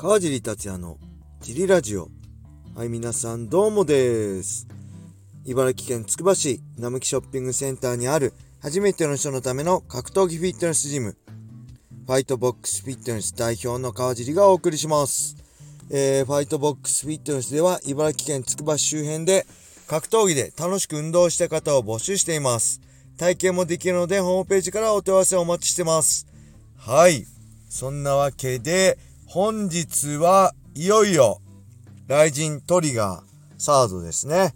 川尻達也のジリラジオ。はい、皆さんどうもです。茨城県つくば市並木ショッピングセンターにある初めての人のための格闘技フィットネスジム、ファイトボックスフィットネス代表の川尻がお送りします。えー、ファイトボックスフィットネスでは茨城県つくば市周辺で格闘技で楽しく運動した方を募集しています。体験もできるのでホームページからお問い合わせをお待ちしてます。はい。そんなわけで、本日はいよいよ、ライジントリガーサードですね。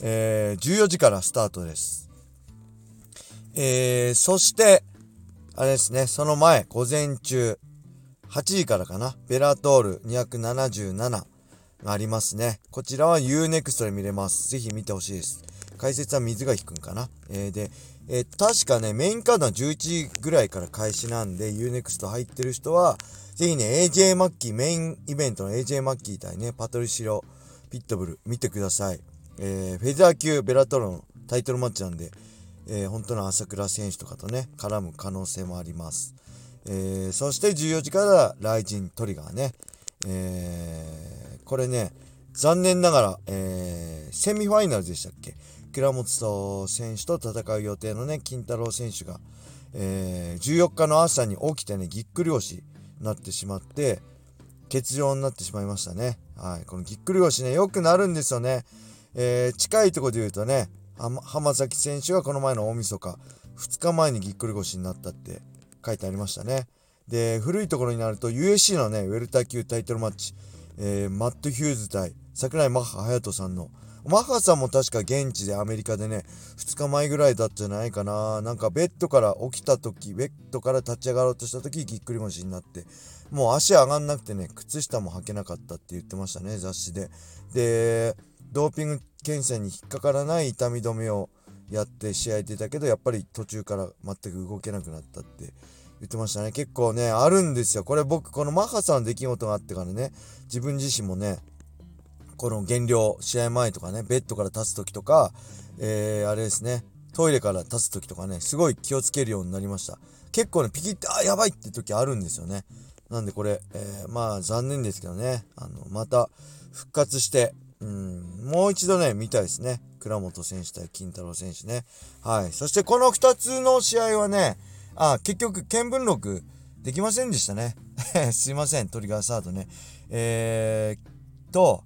えー、14時からスタートです。えー、そして、あれですね、その前、午前中、8時からかな、ベラトール277がありますね。こちらは UNEXT で見れます。ぜひ見てほしいです。解説は水垣くんかな。えー、で、えー確かね、メインカードは11時ぐらいから開始なんで、UNEXT 入ってる人は、ぜひね、AJ マッキー、メインイベントの AJ マッキー対ね、パトリシロ、ピットブル、見てください。えーフェザー級ベラトロのタイトルマッチなんで、えー本当の朝倉選手とかとね、絡む可能性もあります。えーそして14時からライジントリガーね。えーこれね、残念ながら、えーセミファイナルでしたっけ？倉本選手と戦う予定のね、金太郎選手が、えー14日の朝に起きてね、ぎっくり腰になってしまって、欠場になってしまいましたね。はい。このぎっくり腰ね、よくなるんですよね。えー近いところで言うとね、浜崎選手がこの前の大晦日、2日前にぎっくり腰になったって書いてありましたね。で、古いところになると USC のね、ウェルター級タイトルマッチ、えーマット・ヒューズ対桜井マッハ隼人さんの、マッハさんも確か現地でアメリカでね、2日前ぐらいだったんじゃないかな。なんかベッドから起きた時、ベッドから立ち上がろうとした時、ぎっくり腰になって、もう足上がんなくてね、靴下も履けなかったって言ってましたね、雑誌で。で、ドーピング検査に引っかからない痛み止めをやって試合出たけど、やっぱり途中から全く動けなくなったって言ってましたね。結構ね、あるんですよ。これ僕、このマッハさんの出来事があってからね、自分自身もね、この減量、試合前とかね、ベッドから立つ時とか、えー、あれですね、トイレから立つ時とかね、すごい気をつけるようになりました。結構ね、ピキって、あ、やばいって時あるんですよね。なんでこれ、えーまあ残念ですけどね、あの、また復活して、うん、もう一度ね、見たいですね。倉本選手対金太郎選手ね。はい。そしてこの二つの試合はね、あ、結局、見聞録できませんでしたね。すいません、トリガーサードね。えー、と、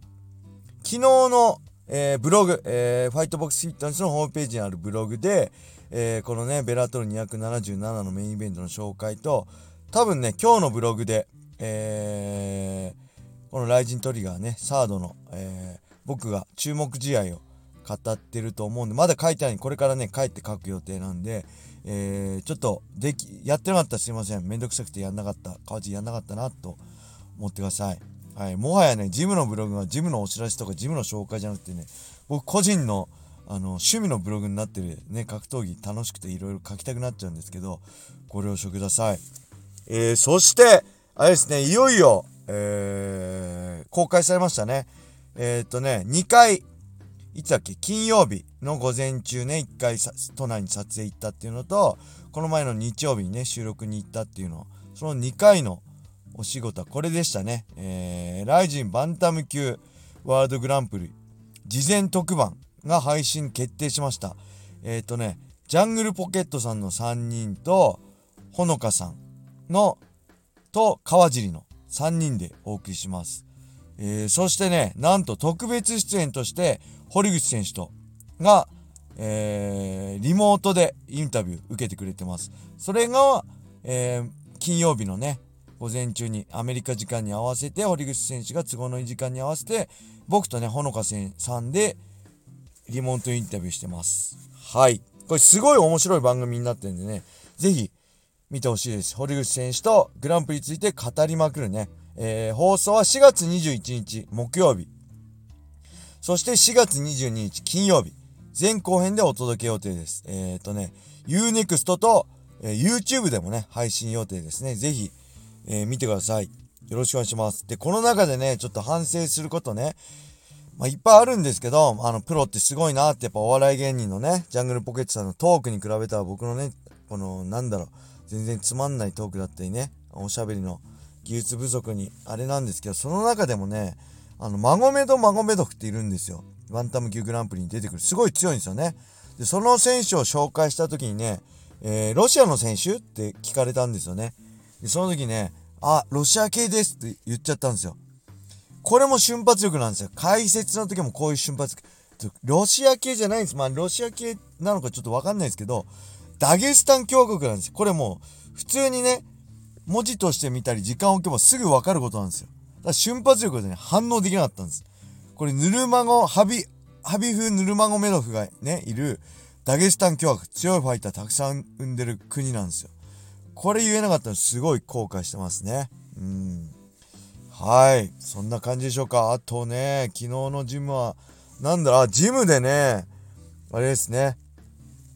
昨日の、えーブログ、えーファイトボックスフィットネスのホームページにあるブログで、えーこのね、ベラトル277のメインイベントの紹介と、多分ね、今日のブログで、えーこのライジントリガーね、サードの、えー僕が注目試合を語ってると思うんで、まだ書いてないこれからね、帰って書く予定なんで、えーちょっと、でき、やってなかったらすいません。めんどくさくてやんなかった。川地やんなかったな、と思ってください。はい。もはやね、ジムのブログはジムのお知らせとかジムの紹介じゃなくてね、僕個人の、あの、趣味のブログになってるね、格闘技楽しくていろいろ書きたくなっちゃうんですけど、ご了承ください。えー、そして、あれですね、いよいよ、えー、公開されましたね。えー、っとね、2回、いつだっけ、金曜日の午前中ね、1回都内に撮影行ったっていうのと、この前の日曜日にね、収録に行ったっていうの、その2回のお仕事はこれでしたね。えー、ライジンバンタム級ワールドグランプリ事前特番が配信決定しました。えっ、ー、とね、ジャングルポケットさんの3人と、ほのかさんの、と川尻の3人でお送りします。えーそしてね、なんと特別出演として、堀口選手と、が、えーリモートでインタビュー受けてくれてます。それが、えー金曜日のね、午前中にアメリカ時間に合わせて、堀口選手が都合のいい時間に合わせて、僕とね、ほのかさんで、リモートインタビューしてます。はい。これすごい面白い番組になってるんでね、ぜひ見てほしいです。堀口選手とグランプリについて語りまくるね。えー放送は4月21日木曜日。そして4月22日金曜日。前後編でお届け予定です。えっ、とね、Unext と、えー YouTube でもね、配信予定ですね。ぜひ、えー見てください。よろしくお願いします。で、この中でね、ちょっと反省することね、まあ、いっぱいあるんですけど、あの、プロってすごいなって、やっぱお笑い芸人のね、ジャングルポケットさんのトークに比べたら僕のね、この、なんだろう、全然つまんないトークだったりね、おしゃべりの技術不足にあれなんですけど、その中でもね、あの、マゴメド・マゴメドフっているんですよ。バンタム級グランプリに出てくる。すごい強いんですよね。で、その選手を紹介した時にね、えー、ロシアの選手って聞かれたんですよね。その時ね、あ、ロシア系ですって言っちゃったんですよ。これも瞬発力なんですよ。解説の時もこういう瞬発力。ロシア系じゃないんです。まあ、ロシア系なのかちょっとわかんないですけど、ダゲスタン共和国なんですよ。これもう、普通にね、文字として見たり、時間を置けばすぐわかることなんですよ。だから瞬発力でね、反応できなかったんです。これ、ヌルマゴ、ハビ、ハビフ・ヌルマゴメドフがね、いる、ダゲスタン共和国、強いファイターたくさん生んでる国なんですよ。これ言えなかったのすごい後悔してますね。うん。はい。そんな感じでしょうか。あとね、昨日のジムは、なんだろう、あ、ジムでね、あれですね。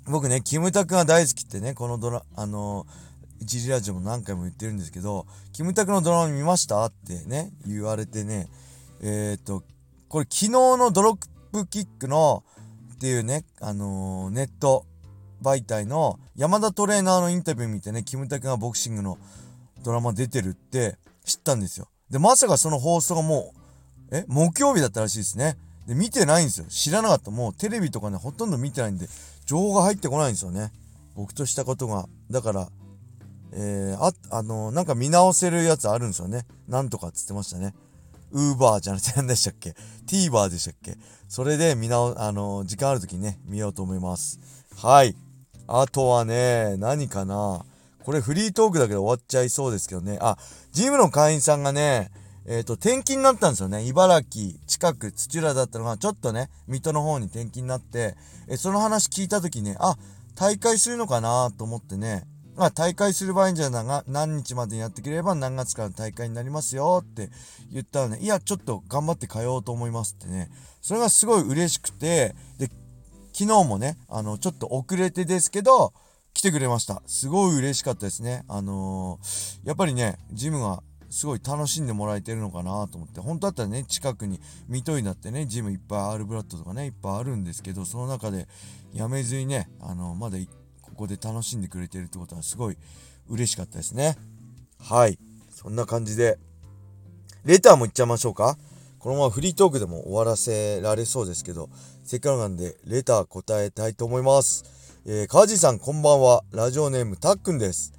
僕ね、キムタクが大好きってね、このドラ、あの、一時ラジオも何回も言ってるんですけど、キムタクのドラマ見ましたってね、言われてね、えー、っと、これ昨日のドロップキックの、っていうね、あのー、ネット媒体の山田トレーナーのインタビュー見てね、キムタクがボクシングのドラマ出てるって知ったんですよ。で、まさかその放送がもう、え、木曜日だったらしいですね。で、見てないんですよ。知らなかった。もうテレビとかね、ほとんど見てないんで、情報が入ってこないんですよね。僕としたことが。だから、えー、あ、あのー、なんか見直せるやつあるんですよね。なんとかっつってましたね。ウーバーじゃなくて何でしたっけ ?TVer でしたっけ？それで見直、あのー、時間ある時にね、見ようと思います。はい。あとはね、何かなこれフリートークだけで終わっちゃいそうですけどね。あ、ジムの会員さんがね、えっ、ー、と、転勤になったんですよね。茨城近く土浦だったのが、ちょっとね、水戸の方に転勤になって、えその話聞いた時ね、あ、大会するのかなと思ってね、まあ、大会する場合じゃな何日までにやってくれれば何月から大会になりますよって言ったらね、いや、ちょっと頑張って通おうと思いますってね、それがすごい嬉しくて、で、昨日もね、あの、ちょっと遅れてですけど、来てくれました。すごい嬉しかったですね。あのー、やっぱりね、ジムがすごい楽しんでもらえてるのかなと思って、本当だったらね、近くに水戸になってね、ジムいっぱいアールブラッドとかね、いっぱいあるんですけど、その中でやめずにね、あのー、まだここで楽しんでくれてるってことはすごい嬉しかったですね。はい。そんな感じで、レターもいっちゃいましょうか。このままフリートークでも終わらせられそうですけど、せっかくなんで、レター答えたいと思います。えー、川地さんこんばんは。ラジオネームたっくんです。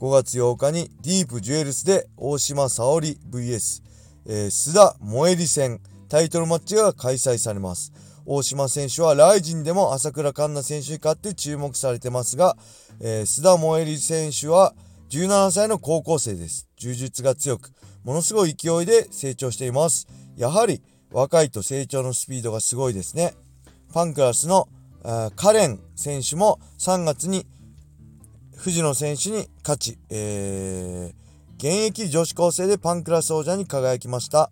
5月8日にディープジュエルスで大島沙織 VS、えー、須田萌り戦タイトルマッチが開催されます。大島選手はライジンでも朝倉環奈選手に勝って注目されてますが、えー、須田萌り選手は17歳の高校生です。柔術が強く、ものすごい勢いで成長しています。やはり若いと成長のスピードがすごいですね。ファンクラスのカレン選手も3月に藤野選手に勝ち、えー、現役女子高生でパンクラス王者に輝きました。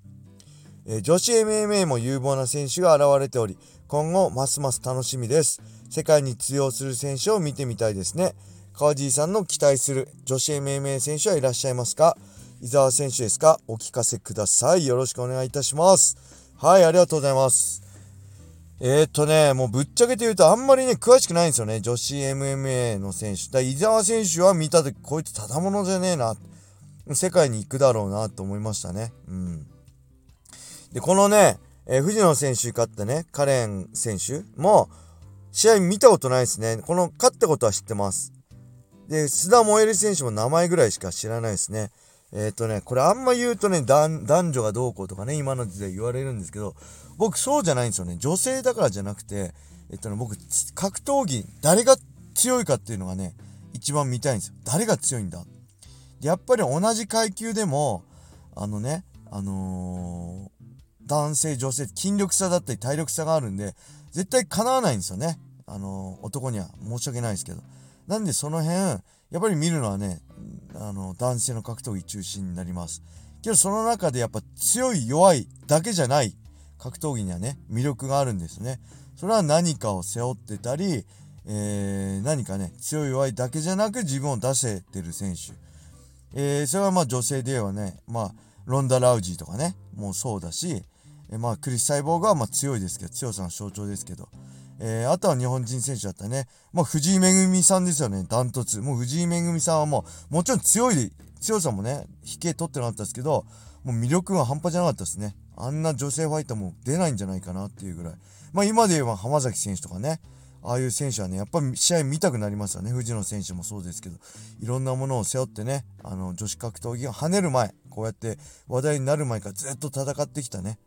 えー、女子 MMA も有望な選手が現れており、今後ますます楽しみです。世界に通用する選手を見てみたいですね。川地さんの期待する女子 MMA 選手はいらっしゃいますか？伊沢選手ですか？お聞かせください。よろしくお願いいたします。はい、ありがとうございます。えー、っとね、もうぶっちゃけて言うとあんまりね、詳しくないんですよね。女子 MMA の選手。だ伊沢選手は見たとき、こいつただものじゃねえな。世界に行くだろうなと思いましたね。うん。で、このね、えー、藤野選手勝ったね、カレン選手も、試合見たことないですね。この、勝ったことは知ってます。で、須田萌え選手も名前ぐらいしか知らないですね。えっ、ー、とね、これあんま言うとね、男女がどうこうとかね、今の時代言われるんですけど、僕そうじゃないんですよね。女性だからじゃなくて、えっとね、僕、格闘技、誰が強いかっていうのがね、一番見たいんですよ。誰が強いんだ？でやっぱり同じ階級でも、あのね、あのー、男性、女性、筋力差だったり体力差があるんで、絶対叶わないんですよね。あのー、男には申し訳ないですけど。なんでその辺、やっぱり見るのはね、あの、男性の格闘技中心になります。けどその中でやっぱ強い弱いだけじゃない格闘技にはね、魅力があるんですね。それは何かを背負ってたり、えー、何かね、強い弱いだけじゃなく自分を出せてる選手。えー、それはまあ女性ではね、まあ、ロンダ・ラウジーとかね、もうそうだし、えー、まあ、クリス・サイボーグはまあ強いですけど、強さの象徴ですけど、えー、あとは日本人選手だったね。まあ、藤井恵さんですよね、ダントツ。もう藤井恵さんはもう、もちろん強い、強さもね、引け取ってなかったですけど、もう魅力が半端じゃなかったですね。あんな女性ファイターも出ないんじゃないかなっていうぐらい。まあ、今で言えば浜崎選手とかね、ああいう選手はね、やっぱり試合見たくなりますよね。藤野選手もそうですけど、いろんなものを背負ってね、あの、女子格闘技が跳ねる前、こうやって話題になる前からずっと戦ってきたね、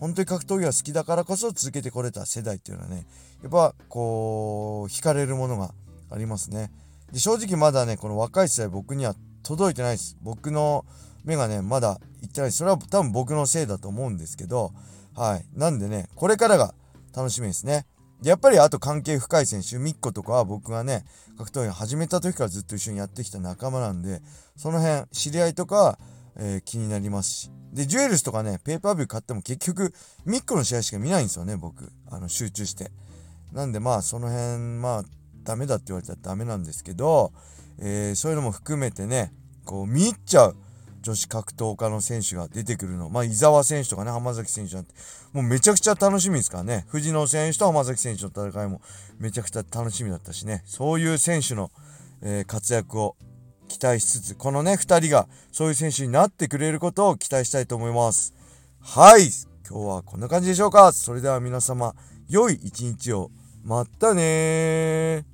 本当に格闘技が好きだからこそ続けてこれた世代っていうのはね、やっぱこう、惹かれるものがありますね。で、正直まだね、この若い世代僕には届いてないです。僕の目がね、まだいってないそれは多分僕のせいだと思うんですけど、はい。なんでね、これからが楽しみですね。で、やっぱりあと関係深い選手、ミッコとかは僕がね、格闘技始めた時からずっと一緒にやってきた仲間なんで、その辺、知り合いとか、えー、気になりますし。で、ジュエルスとかね、ペーパービュー買っても結局、ミックの試合しか見ないんですよね、僕。あの、集中して。なんでまあ、その辺、まあ、ダメだって言われたらダメなんですけど、えー、そういうのも含めてね、こう、見入っちゃう女子格闘家の選手が出てくるの。まあ、伊沢選手とかね、浜崎選手なんて、もうめちゃくちゃ楽しみですからね。藤野選手と浜崎選手の戦いもめちゃくちゃ楽しみだったしね。そういう選手の、えー、活躍を期待しつつ、このね、2人がそういう選手になってくれることを期待したいと思います。はい。今日はこんな感じでしょうか。それでは皆様、良い一日を。またね